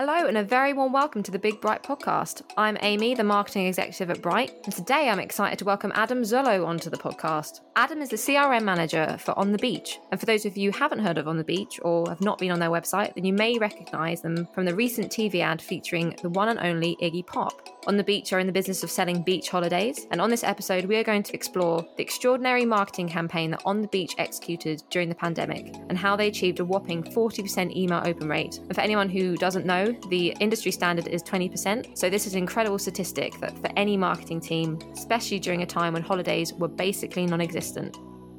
Hello, and a very warm welcome to the Big Bright podcast. I'm Amy, the marketing executive at Bright, and today I'm excited to welcome Adam Zullo onto the podcast. Adam is the CRM manager for On the Beach, and for those of you who haven't heard of On the Beach or have not been on their website, then you may recognise them from the recent TV ad featuring the one and only Iggy Pop. On the Beach are in the business of selling beach holidays, and on this episode, we are going to explore the extraordinary marketing campaign that On the Beach executed during the pandemic and how they achieved a whopping 40% email open rate. And for anyone who doesn't know, the industry standard is 20%. So, this is an incredible statistic that for any marketing team, especially during a time when holidays were basically non existent.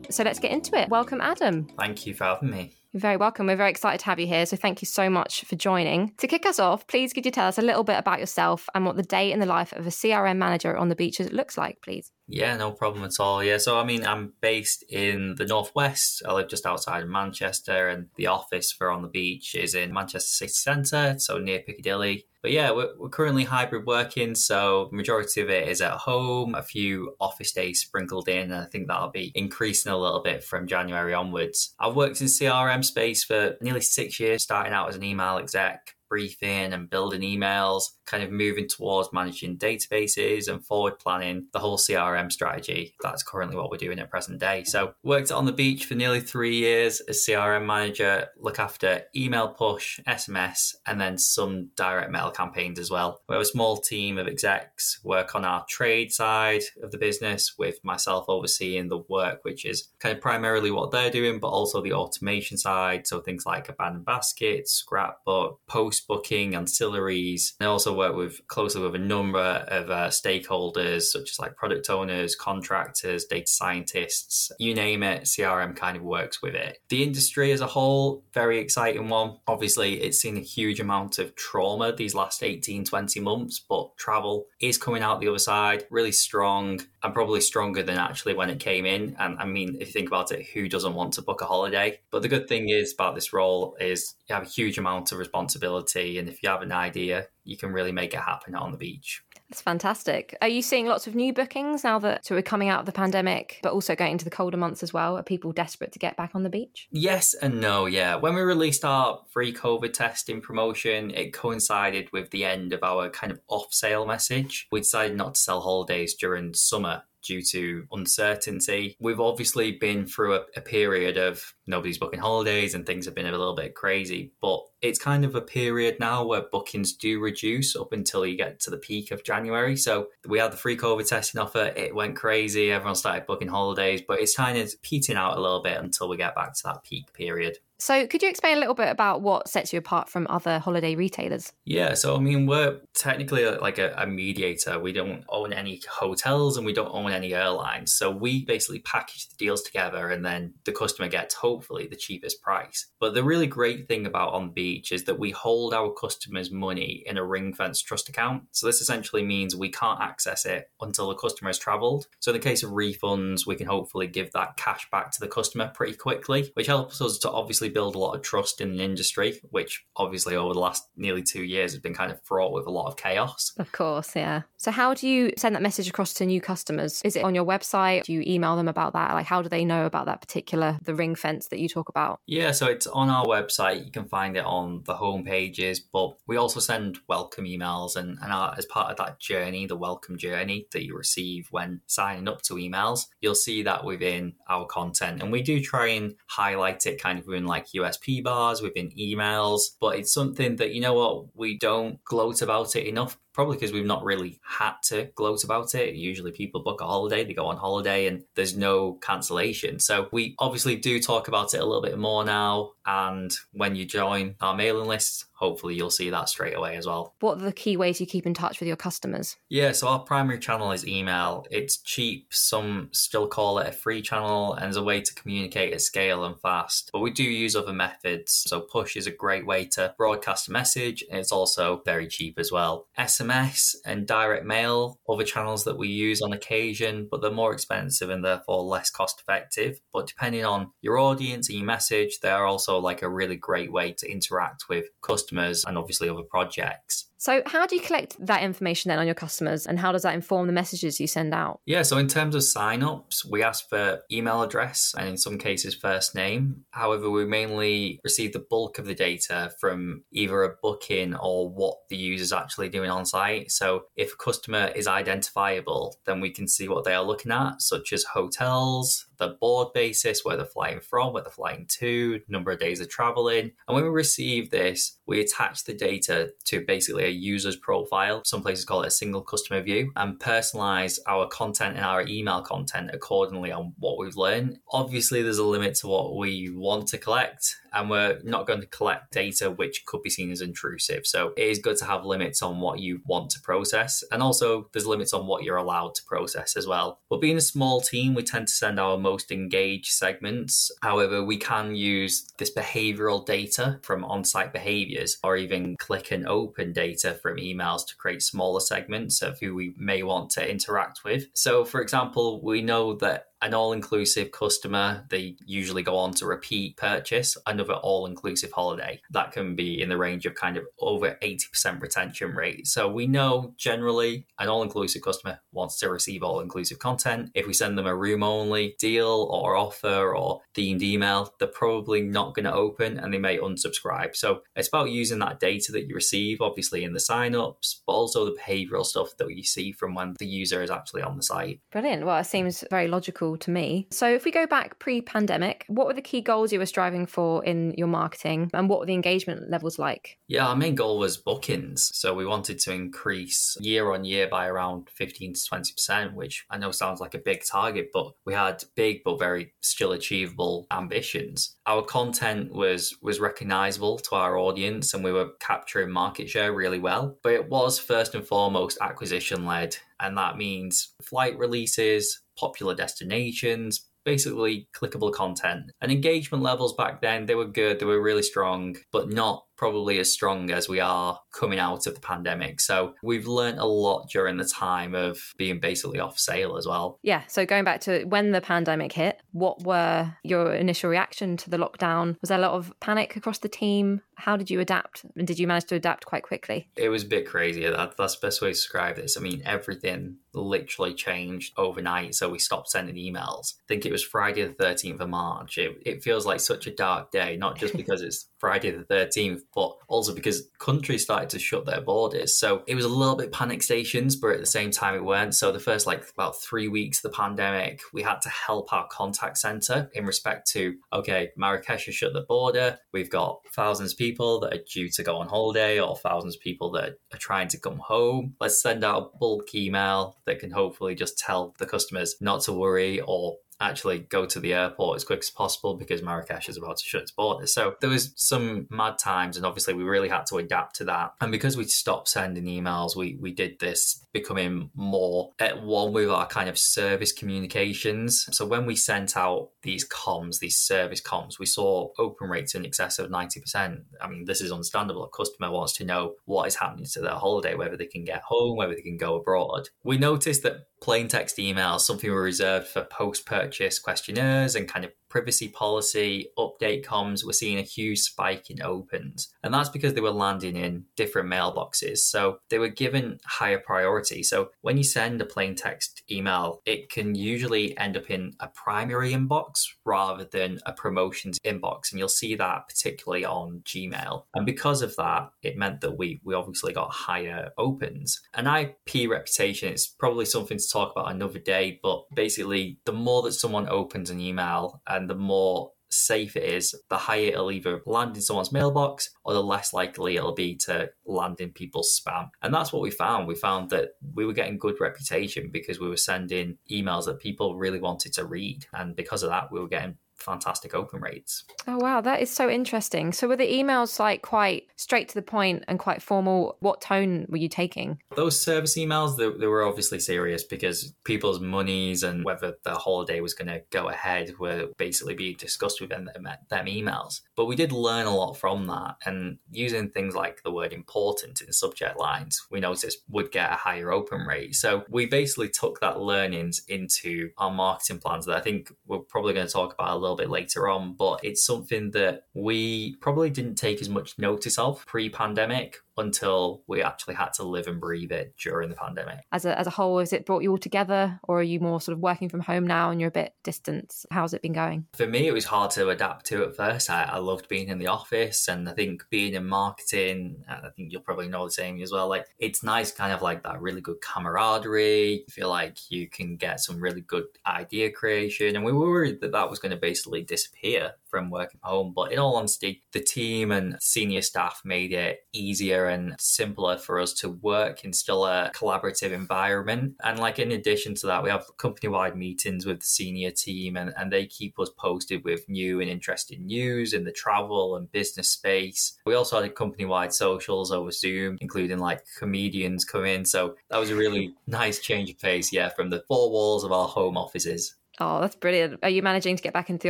So, let's get into it. Welcome, Adam. Thank you for having me. You're very welcome. We're very excited to have you here. So, thank you so much for joining. To kick us off, please could you tell us a little bit about yourself and what the day in the life of a CRM manager on the beaches looks like, please? Yeah, no problem at all. Yeah, so I mean, I'm based in the northwest. I live just outside of Manchester, and the office for On the Beach is in Manchester City Centre, so near Piccadilly. But yeah, we're, we're currently hybrid working, so majority of it is at home, a few office days sprinkled in, and I think that'll be increasing a little bit from January onwards. I've worked in CRM space for nearly six years, starting out as an email exec, briefing and building emails, kind of moving towards managing databases and forward planning the whole CRM strategy. That's currently what we're doing at present day. So, worked on the beach for nearly three years as CRM manager, look after email push, SMS, and then some direct mail campaigns as well. We have a small team of execs work on our trade side of the business, with myself overseeing the work, which is kind of primarily what they're doing, but also the automation side. So, things like abandoned baskets, scrapbook, post booking, ancillaries. I also work with closely with a number of uh, stakeholders, such as like product owners, contractors, data scientists, you name it. CRM kind of works with it. The industry as a whole, very exciting one. Obviously, it's seen a huge amount of trauma these last 18, 20 months, but travel is coming out the other side really strong and probably stronger than actually when it came in. And I mean, if you think about it, who doesn't want to book a holiday? But the good thing is about this role is you have a huge amount of responsibility. And if you have an idea, you can really make it happen on the beach. That's fantastic. Are you seeing lots of new bookings now that so we're coming out of the pandemic, but also going into the colder months as well? Are people desperate to get back on the beach? Yes and no, yeah. When we released our free COVID testing promotion, it coincided with the end of our kind of off sale message. We decided not to sell holidays during summer due to uncertainty. We've obviously been through a, a, period of nobody's booking holidays and things have been a little bit crazy, but it's kind of a period now where bookings do reduce up until you get to the peak of January. So we had the free COVID testing offer, it went crazy, everyone started booking holidays, but it's kind of peaking out a little bit until we get back to that peak period. So, could you explain a little bit about what sets you apart from other holiday retailers? Yeah, so I mean, we're technically uh, like a, a, mediator. We don't own any hotels and we don't own any airlines. So, we basically package the deals together and then the customer gets hopefully the cheapest price. But the really great thing about On Is that we hold our customers' money in a ring fence trust account. So, this essentially means we can't access it until the customer has traveled. So, in the case of refunds, we can hopefully give that cash back to the customer pretty quickly, which helps us to obviously build a lot of trust in the industry, which obviously over the last nearly two years has been kind of fraught with a lot of chaos. Of course, yeah. So, how do you send that message across to new customers? Is it on your website? Do you email them about that? Like, how do they know about that particular the ring fence that you talk about? Yeah, so it's on our website. You can find it on the home pages, but we also send welcome emails, and, and our, as part of that journey, the welcome journey that you receive when signing up to emails, you'll see that within our content, and we do try and highlight it kind of within like USP bars, within emails, but it's something that, you know what, we don't gloat about it enough probably because we've not really had to gloat about it. Usually people book a holiday, they go on holiday and there's no cancellation. So we obviously do talk about it a little bit more now. And when you join our mailing list, hopefully you'll see that straight away as well. What are the key ways you keep in touch with your customers? Yeah, so our primary channel is email. It's cheap, some still call it a free channel, and as a way to communicate at scale and fast. But we do use other methods. So push is a great way to broadcast a message, and it's also very cheap as well. SMS and direct mail, other channels that we use on occasion, but they're more expensive and therefore less cost effective. But depending on your audience and your message, they're also like a really great way to interact with customers and obviously other projects. So, how do you collect that information then on your customers and how does that inform the messages you send out? Yeah, so in terms of sign-ups, we ask for email address and in some cases first name. However, we mainly receive the bulk of the data from either a booking or what the user's actually doing on site. So, if a customer is identifiable, then we can see what they are looking at, such as hotels, the board basis, where they're flying from, where they're flying to, number of days of traveling. And when we receive this, we attach the data to basically user's profile. Some places call it a single customer view and personalize our content and our email content accordingly on what we've learned. Obviously, there's a limit to what we want to collect and we're not going to collect data which could be seen as intrusive. So it is good to have limits on what you want to process. And also, there's limits on what you're allowed to process as well. But being a small team, we tend to send our most engaged segments. However, we can use this behavioral data from on site behaviors or even click and open data from emails to create smaller segments of who we may want to interact with. So, for example, we know that an all inclusive customer, they usually go on to repeat purchase another all inclusive holiday. That can be in the range of kind of over 80% retention rate. So we know generally an all inclusive customer wants to receive all inclusive content. If we send them a room only deal or offer or themed email, they're probably not going to open and they may unsubscribe. So it's about using that data that you receive, obviously in the sign ups, but also the behavioral stuff that you see from when the user is actually on the site. Brilliant. Well, it seems very logical to me. So, if we go back pre pandemic, what were the key goals you were striving for in your marketing and what were the engagement levels like? Yeah, our main goal was bookings. So, we wanted to increase year on year by around 15 to 20%, which I know sounds like a big target, but we had big but very still achievable ambitions. Our content was was recognizable to our audience and we were capturing market share really well, but it was first and foremost acquisition led and that means flight releases, popular destinations, basically clickable content. And engagement levels back then, they were good, they were really strong, but not probably as strong as we are coming out of the pandemic. So we've learned a lot during the time of being basically off sale as well. Yeah. So going back to when the pandemic hit, what were your initial reaction to the lockdown? Was there a lot of panic across the team? How did you adapt? And did you manage to adapt quite quickly? It was a bit crazy. That, that's the best way to describe this. I mean, everything literally changed overnight. So we stopped sending emails. I think it was Friday the 13th of March. It, it feels like such a dark day, not just because it's Friday the 13th, but also because countries started to shut their borders. So it was a little bit panic stations, but at the same time it weren't. So the first like about three weeks of the pandemic, we had to help our contact center in respect to, okay, Marrakesh has shut the border. We've got thousands of people that are due to go on holiday or thousands of people that are trying to come home. Let's send out a bulk email that can hopefully just tell the customers not to worry or actually go to the airport as quick as possible because Marrakesh is about to shut its borders. So there was some mad times, and obviously we really had to adapt to that. And because we stopped sending emails, we we did this becoming more at one with our kind of service communications. So when we sent out these comms, these service comms, we saw open rates in excess of 90%. I mean, this is understandable. A customer wants to know what is happening to their holiday, whether they can get home, whether they can go abroad. We noticed that plain text emails, something we reserved for post purchase questionnaires and kind of privacy policy update comms, we're seeing a huge spike in opens. And that's because they were landing in different mailboxes. So they were given higher priority. So when you send a plain text email, it can usually end up in a primary inbox rather than a promotions inbox. And you'll see that particularly on Gmail. And because of that, it meant that we we obviously got higher opens. An IP reputation is probably something to talk about another day, but basically the more that someone opens an email uh, and the more safe it is, the higher it'll either land in someone's mailbox or the less likely it'll be to land in people's spam. And that's what we found. We found that we were getting good reputation because we were sending emails that people really wanted to read. And because of that, we were getting fantastic open rates. Oh wow, that is so interesting. So were the emails like quite straight to the point and quite formal? What tone were you taking? Those service emails, they, they were obviously serious because people's monies and whether the holiday was going to go ahead were basically being discussed within them, them emails. But we did learn a lot from that, and using things like the word important in subject lines, we noticed would get a higher open rate. So we basically took that learnings into our marketing plans that I think we're probably going to talk about a little little bit later on, but it's something that we probably didn't take as much notice of pre pandemic until we actually had to live and breathe it during the pandemic. As a, as a whole, has it brought you all together or are you more sort of working from home now and you're a bit distant? How's it been going? For me, it was hard to adapt to at first. I, I loved being in the office and I think being in marketing, I think you'll probably know the same as well. Like it's nice, kind of like that really good camaraderie. You feel like you can get some really good idea creation. And we were worried that that was going to basically disappear from working home. But in all honesty, the team and senior staff made it easier and simpler for us to work in still a collaborative environment. And like in addition to that, we have company wide meetings with the senior team and, and they keep us posted with new and interesting news in the travel and business space. We also had company wide socials over Zoom, including like comedians come in. So that was a really nice change of pace, yeah, from the four walls of our home offices. Oh, that's brilliant. Are you managing to get back into the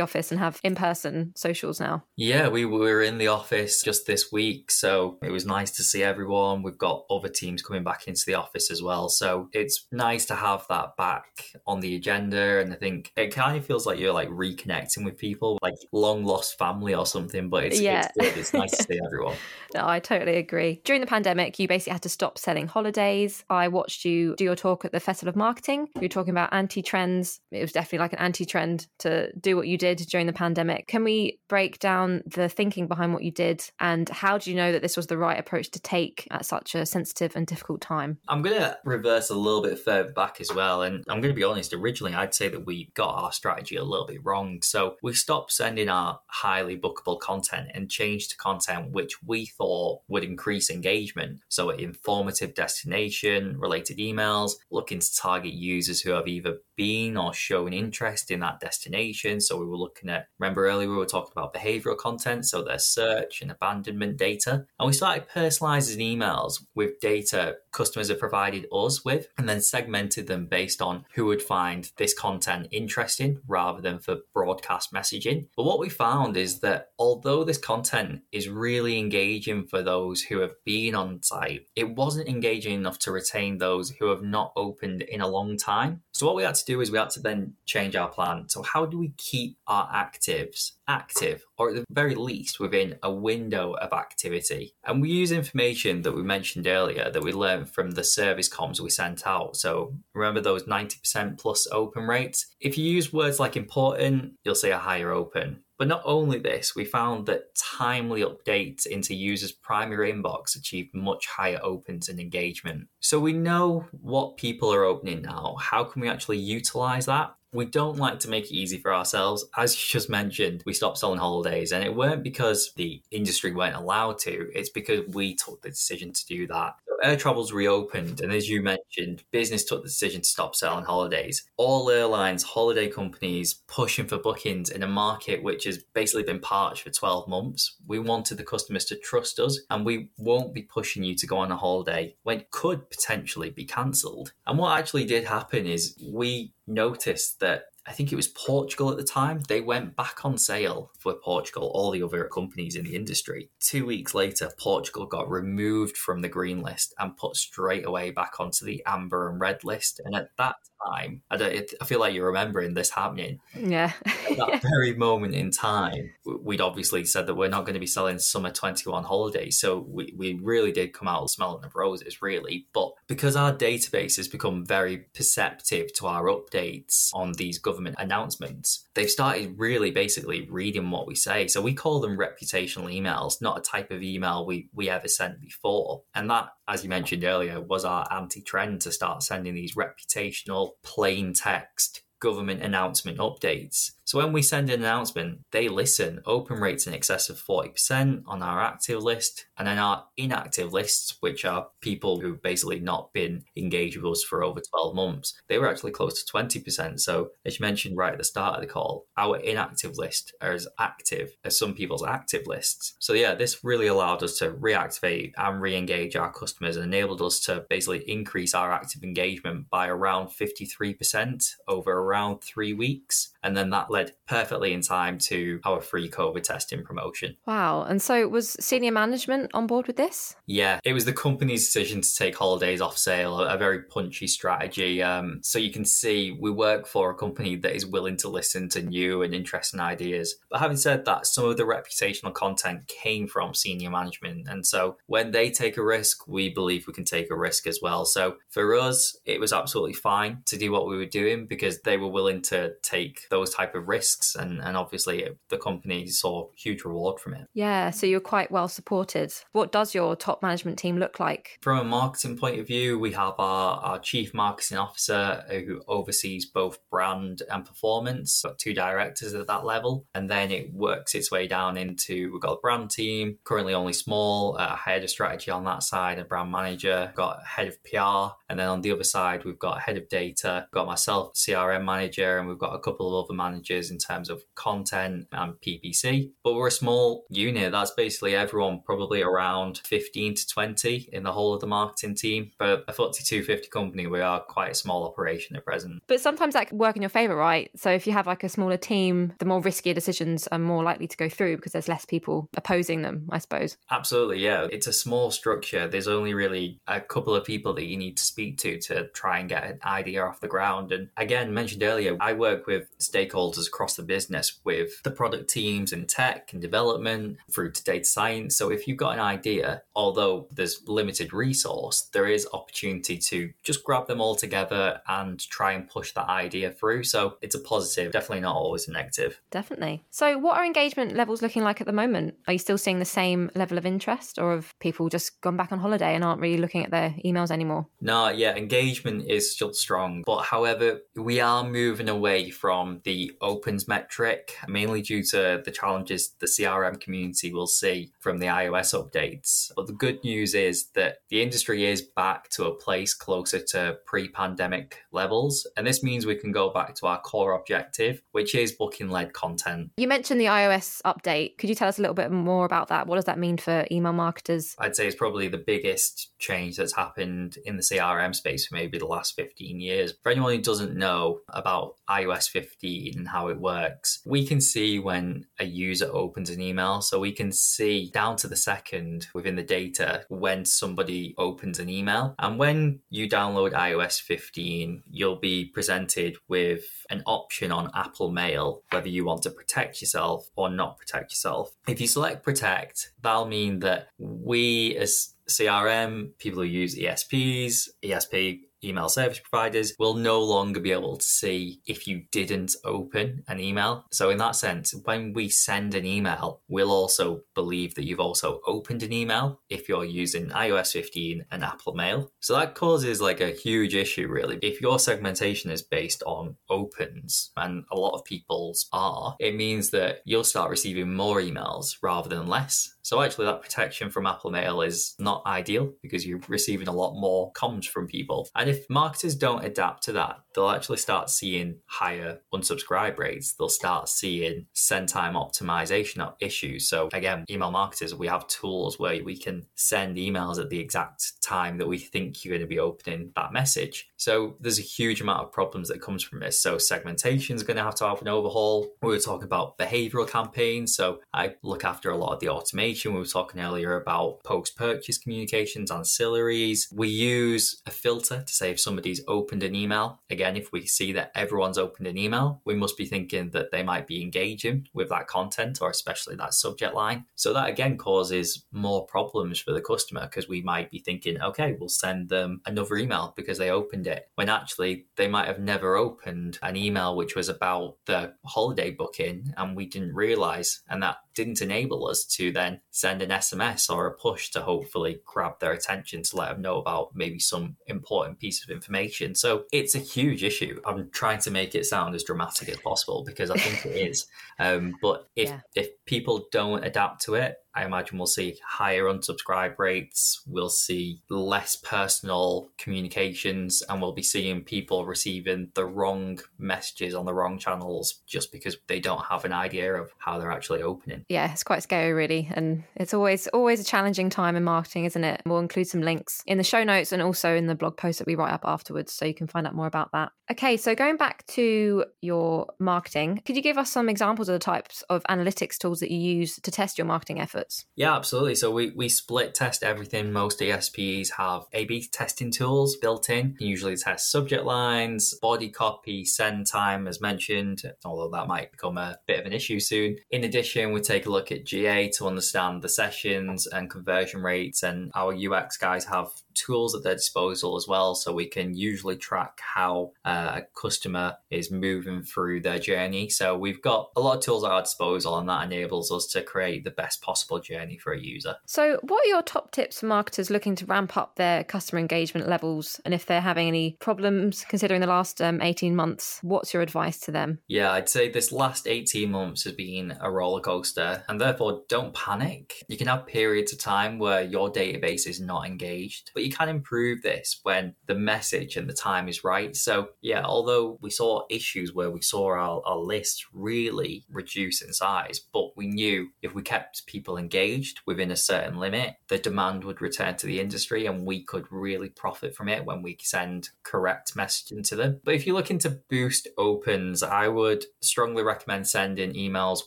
office and have in person socials now? Yeah, we were in the office just this week. So it was nice to see everyone. We've got other teams coming back into the office as well. So it's nice to have that back on the agenda. And I think it kind of feels like you're like reconnecting with people, like long lost family or something. But it's, yeah. it's good. It's nice to see everyone. No, I totally agree. During the pandemic, you basically had to stop selling holidays. I watched you do your talk at the Festival of Marketing. You were talking about anti trends. It was definitely like an anti trend to do what you did during the pandemic. Can we break down the thinking behind what you did and how do you know that this was the right approach to take at such a sensitive and difficult time? I'm going to reverse a little bit further back as well. And I'm going to be honest, originally I'd say that we got our strategy a little bit wrong. So we stopped sending our highly bookable content and changed to content which we thought would increase engagement. So informative destination related emails, looking to target users who have either been or shown interest in that destination. So we were looking at, remember earlier we were talking about behavioral content, so their search and abandonment data. And we started personalizing emails with data customers have provided us with and then segmented them based on who would find this content interesting rather than for broadcast messaging. But what we found is that although this content is really engaging for those who have been on site, it wasn't engaging enough to retain those who have not opened in a long time. So what we had to do is we had to then change our plan. So how do we keep our actives active or at the very least within a window of activity? And we use information that we mentioned earlier that we learned from the service comms we sent out. So remember those 90% plus open rates? If you use words like important, you'll see a higher open. But not only this, we found that timely updates into users' primary inbox achieved much higher opens and engagement. So we know what people are opening now. How can we actually utilize that? We don't like to make it easy for ourselves. As you just mentioned, we stopped selling holidays, and it weren't because the industry weren't allowed to, it's because we took the decision to do that. Air travel's reopened, and as you mentioned, business took the decision to stop selling holidays. All airlines, holiday companies pushing for bookings in a market which has basically been parched for 12 months. We wanted the customers to trust us, and we won't be pushing you to go on a holiday when it could potentially be cancelled. And what actually did happen is we noticed that I think it was Portugal at the time. They went back on sale for Portugal, all the other companies in the industry. Two weeks later, Portugal got removed from the green list and put straight away back onto the amber and red list. And at that time, I, don't, I feel like you're remembering this happening. Yeah. at that very moment in time, we'd obviously said that we're not going to be selling summer 21 holidays. So we, we really did come out smelling of roses, really. But because our database has become very perceptive to our updates on these government announcements, they've started really basically reading what we say. So we call them reputational emails, not a type of email we, we ever sent before. And that, as you mentioned earlier, was our anti trend to start sending these reputational plain text government announcement updates. So when we send an announcement, they listen. Open rates in excess of 40% on our active list. And then our inactive lists, which are people who've basically not been engaged with us for over 12 months, they were actually close to 20%. So as you mentioned right at the start of the call, our inactive list are as active as some people's active lists. So yeah, this really allowed us to reactivate and re-engage our customers and enabled us to basically increase our active engagement by around 53% over around three weeks. And then that led perfectly in time to our free COVID testing promotion. Wow. And so was senior management on board with this? Yeah, it was the company's decision to take holidays off sale, a very punchy strategy. Um, so you can see we work for a company that is willing to listen to new and interesting ideas. But having said that, some of the reputational content came from senior management. And so when they take a risk, we believe we can take a risk as well. So for us, it was absolutely fine to do what we were doing because they were willing to take those type of risks. And, and obviously the company saw huge reward from it. Yeah. So you're quite well supported. What does your top management team look like? From a marketing point of view, we have our, our chief marketing officer who oversees both brand and performance, got two directors at that level. And then it works its way down into we've got a brand team, currently only small, uh, head of strategy on that side, a brand manager, got head of PR. And then on the other side, we've got head of data, got myself, CRM manager, and we've got a couple of other managers in terms of content and PPC. But we're a small unit. That's basically everyone, probably around 15 to 20 in the whole of the marketing team. For a FTSE 250 company, we are quite a small operation at present. But sometimes that can work in your favour, right? So if you have like a smaller team, the more riskier decisions are more likely to go through because there's less people opposing them, I suppose. Absolutely, yeah. It's a small structure. There's only really a couple of people that you need to speak to to try and get an idea off the ground. And again, mentioned earlier, I work with stakeholders across the business with the product teams and tech and development through to data science. So if you've got an idea, although there's limited resource, there is opportunity to just grab them all together and try and push that idea through. So it's a positive, definitely not always a negative. Definitely. So what are engagement levels looking like at the moment? Are you still seeing the same level of interest or have people just gone back on holiday and aren't really looking at their emails anymore? No, yeah, engagement is still strong. But however, we are moving away from the opens metric, mainly due to the challenges the CRM community will see from the iOS updates. But the good news is that the industry is back to a place closer to pre pandemic levels. And this means we can go back to our core objective, which is booking led content. You mentioned the iOS update. Could you tell us a little bit more about that? What does that mean for email marketers? I'd say it's probably the biggest change that's happened in the CRM space for maybe the last 15 years. For anyone who doesn't know about iOS 15 and how it works, we can see when a user opens an email. So we can see down to the second within the data when somebody opens an email. And when you download iOS 15, you'll be presented with an option on Apple Mail whether you want to protect yourself or not protect yourself. If you select protect, that'll mean that we as CRM, people who use ESPs, ESP email service providers will no longer be able to see if you didn't open an email. So, in that sense, when we send an email, we'll also believe that you've also opened an email if you're using iOS 15 and Apple Mail. So, that causes like a huge issue, really. If your segmentation is based on opens, and a lot of people's are, it means that you'll start receiving more emails rather than less. So actually, that protection from Apple Mail is not ideal because you're receiving a lot more comms from people. And if marketers don't adapt to that, they'll actually start seeing higher unsubscribe rates. They'll start seeing send time optimization issues. So again, email marketers, we have tools where we can send emails at the exact time that we think you're going to be opening that message. So there's a huge amount of problems that comes from this. So segmentation is going to have to have an overhaul. We were talking about behavioral campaigns. So I look after a lot of the automation. We were talking earlier about post-purchase communications, ancillaries. We use a filter to say if somebody's opened an email. Again, if we see that everyone's opened an email, we must be thinking that they might be engaging with that content or especially that subject line. So that again causes more problems for the customer because we might be thinking, okay, we'll send them another email because they opened it when actually they might have never opened an email which was about the holiday booking and we didn't realize and that didn't enable us to then send an SMS or a push to hopefully grab their attention to let them know about maybe some important piece of information. So it's a huge issue. I'm trying to make it sound as dramatic as possible because I think it is. Um, but if yeah. if people don't adapt to it, I imagine we'll see higher unsubscribe rates. We'll see less personal communications, and we'll be seeing people receiving the wrong messages on the wrong channels just because they don't have an idea of how they're actually opening. Yeah, it's quite scary, really, and it's always always a challenging time in marketing, isn't it? We'll include some links in the show notes and also in the blog post that we write up afterwards, so you can find out more about that. Okay, so going back to your marketing, could you give us some examples of the types of analytics tools that you use to test your marketing efforts? Yeah, absolutely. So we, we split test everything. Most DSPs have A B testing tools built in. You usually test subject lines, body copy, send time, as mentioned, although that might become a bit of an issue soon. In addition, we take a look at GA to understand the sessions and conversion rates, and our UX guys have tools at their disposal as well. So we can usually track how uh, a customer is moving through their journey. So we've got a lot of tools at our disposal, and that enables us to create the best possible journey for a user. So, what are your top tips for marketers looking to ramp up their customer engagement levels? And if they're having any problems considering the last um, 18 months, what's your advice to them? Yeah, I'd say this last 18 months has been a roller coaster, and therefore don't panic. You can have periods of time where your database is not engaged, but you can improve this when the message and the time is right. So, yeah, although we saw issues where we saw our, our list really reduce in size, but we knew if we kept people engaged within a certain limit, the demand would return to the industry and we could really profit from it when we send correct messaging to them. But if you're looking to boost opens, I would strongly recommend sending emails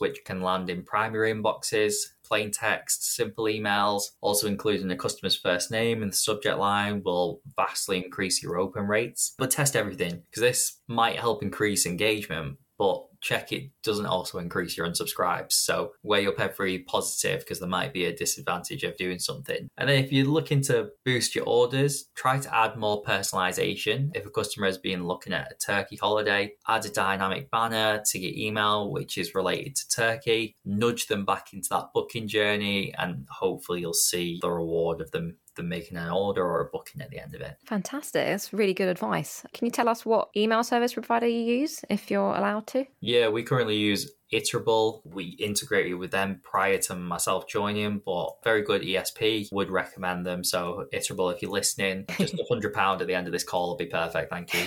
which can land in primary inboxes plain text, simple emails, also including the customer's first name in the subject line will vastly increase your open rates. But test everything because this might help increase engagement, but check it doesn't also increase your unsubscribes. So weigh up every positive because there might be a disadvantage of doing something. And then if you're looking to boost your orders, try to add more personalization. If a customer has been looking at a turkey holiday, add a dynamic banner to your email which is related to turkey, nudge them back into that booking journey, and hopefully you'll see the reward of them them making an order or a booking at the end of it. Fantastic. That's really good advice. Can you tell us what email service provider you use if you're allowed to? Yeah, we currently use Iterable. We integrated with them prior to myself joining, but very good ESP. Would recommend them. So Iterable, if you're listening, just a hundred pound at the end of this call will be perfect. Thank you.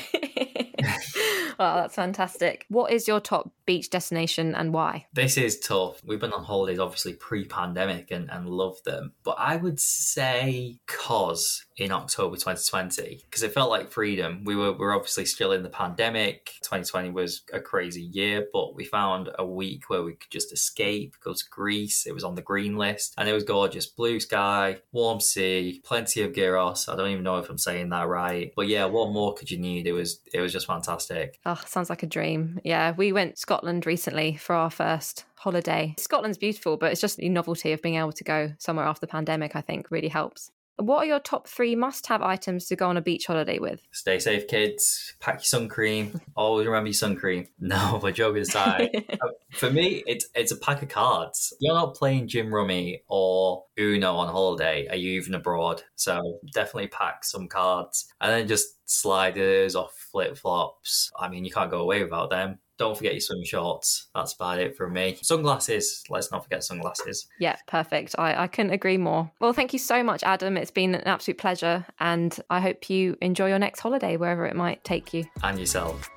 well, oh, that's fantastic. What is your top beach destination and why? This is tough. We've been on holidays obviously pre-pandemic and, and loved them. But I would say Cos in October 2020 because it felt like freedom. We were, we were obviously still in the pandemic. 2020 was a crazy year, but we found a week where we could just escape, go to Greece. It was on the green list and it was gorgeous. Blue sky, warm sea, plenty of gyros. I don't even know if I'm saying that right. But yeah, what more could you need? It was it was just fantastic. Oh, sounds like a dream. Yeah, we went Scotland recently for our first holiday. Scotland's beautiful, but it's just the novelty of being able to go somewhere after the pandemic, I think, really helps. What are your top three must have items to go on a beach holiday with? Stay safe, kids. Pack your sun cream. Always remember your sun cream. No, but joking aside, for me, it's it's a pack of cards. You're not playing Gin Rummy or Uno on holiday. Are you even abroad? So definitely pack some cards and then just sliders or flip flops. I mean, you can't go away without them. Don't forget your swim shorts. That's about it from me. Sunglasses. Let's not forget sunglasses. Yeah, perfect. I, I couldn't agree more. Well, thank you so much, Adam. It's been an absolute pleasure. And I hope you enjoy your next holiday, wherever it might take you. And yourself.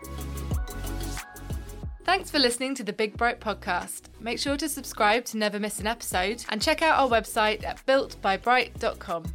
Thanks for listening to the Big Bright podcast. Make sure to subscribe to never miss an episode and check out our website at builtbybright.com.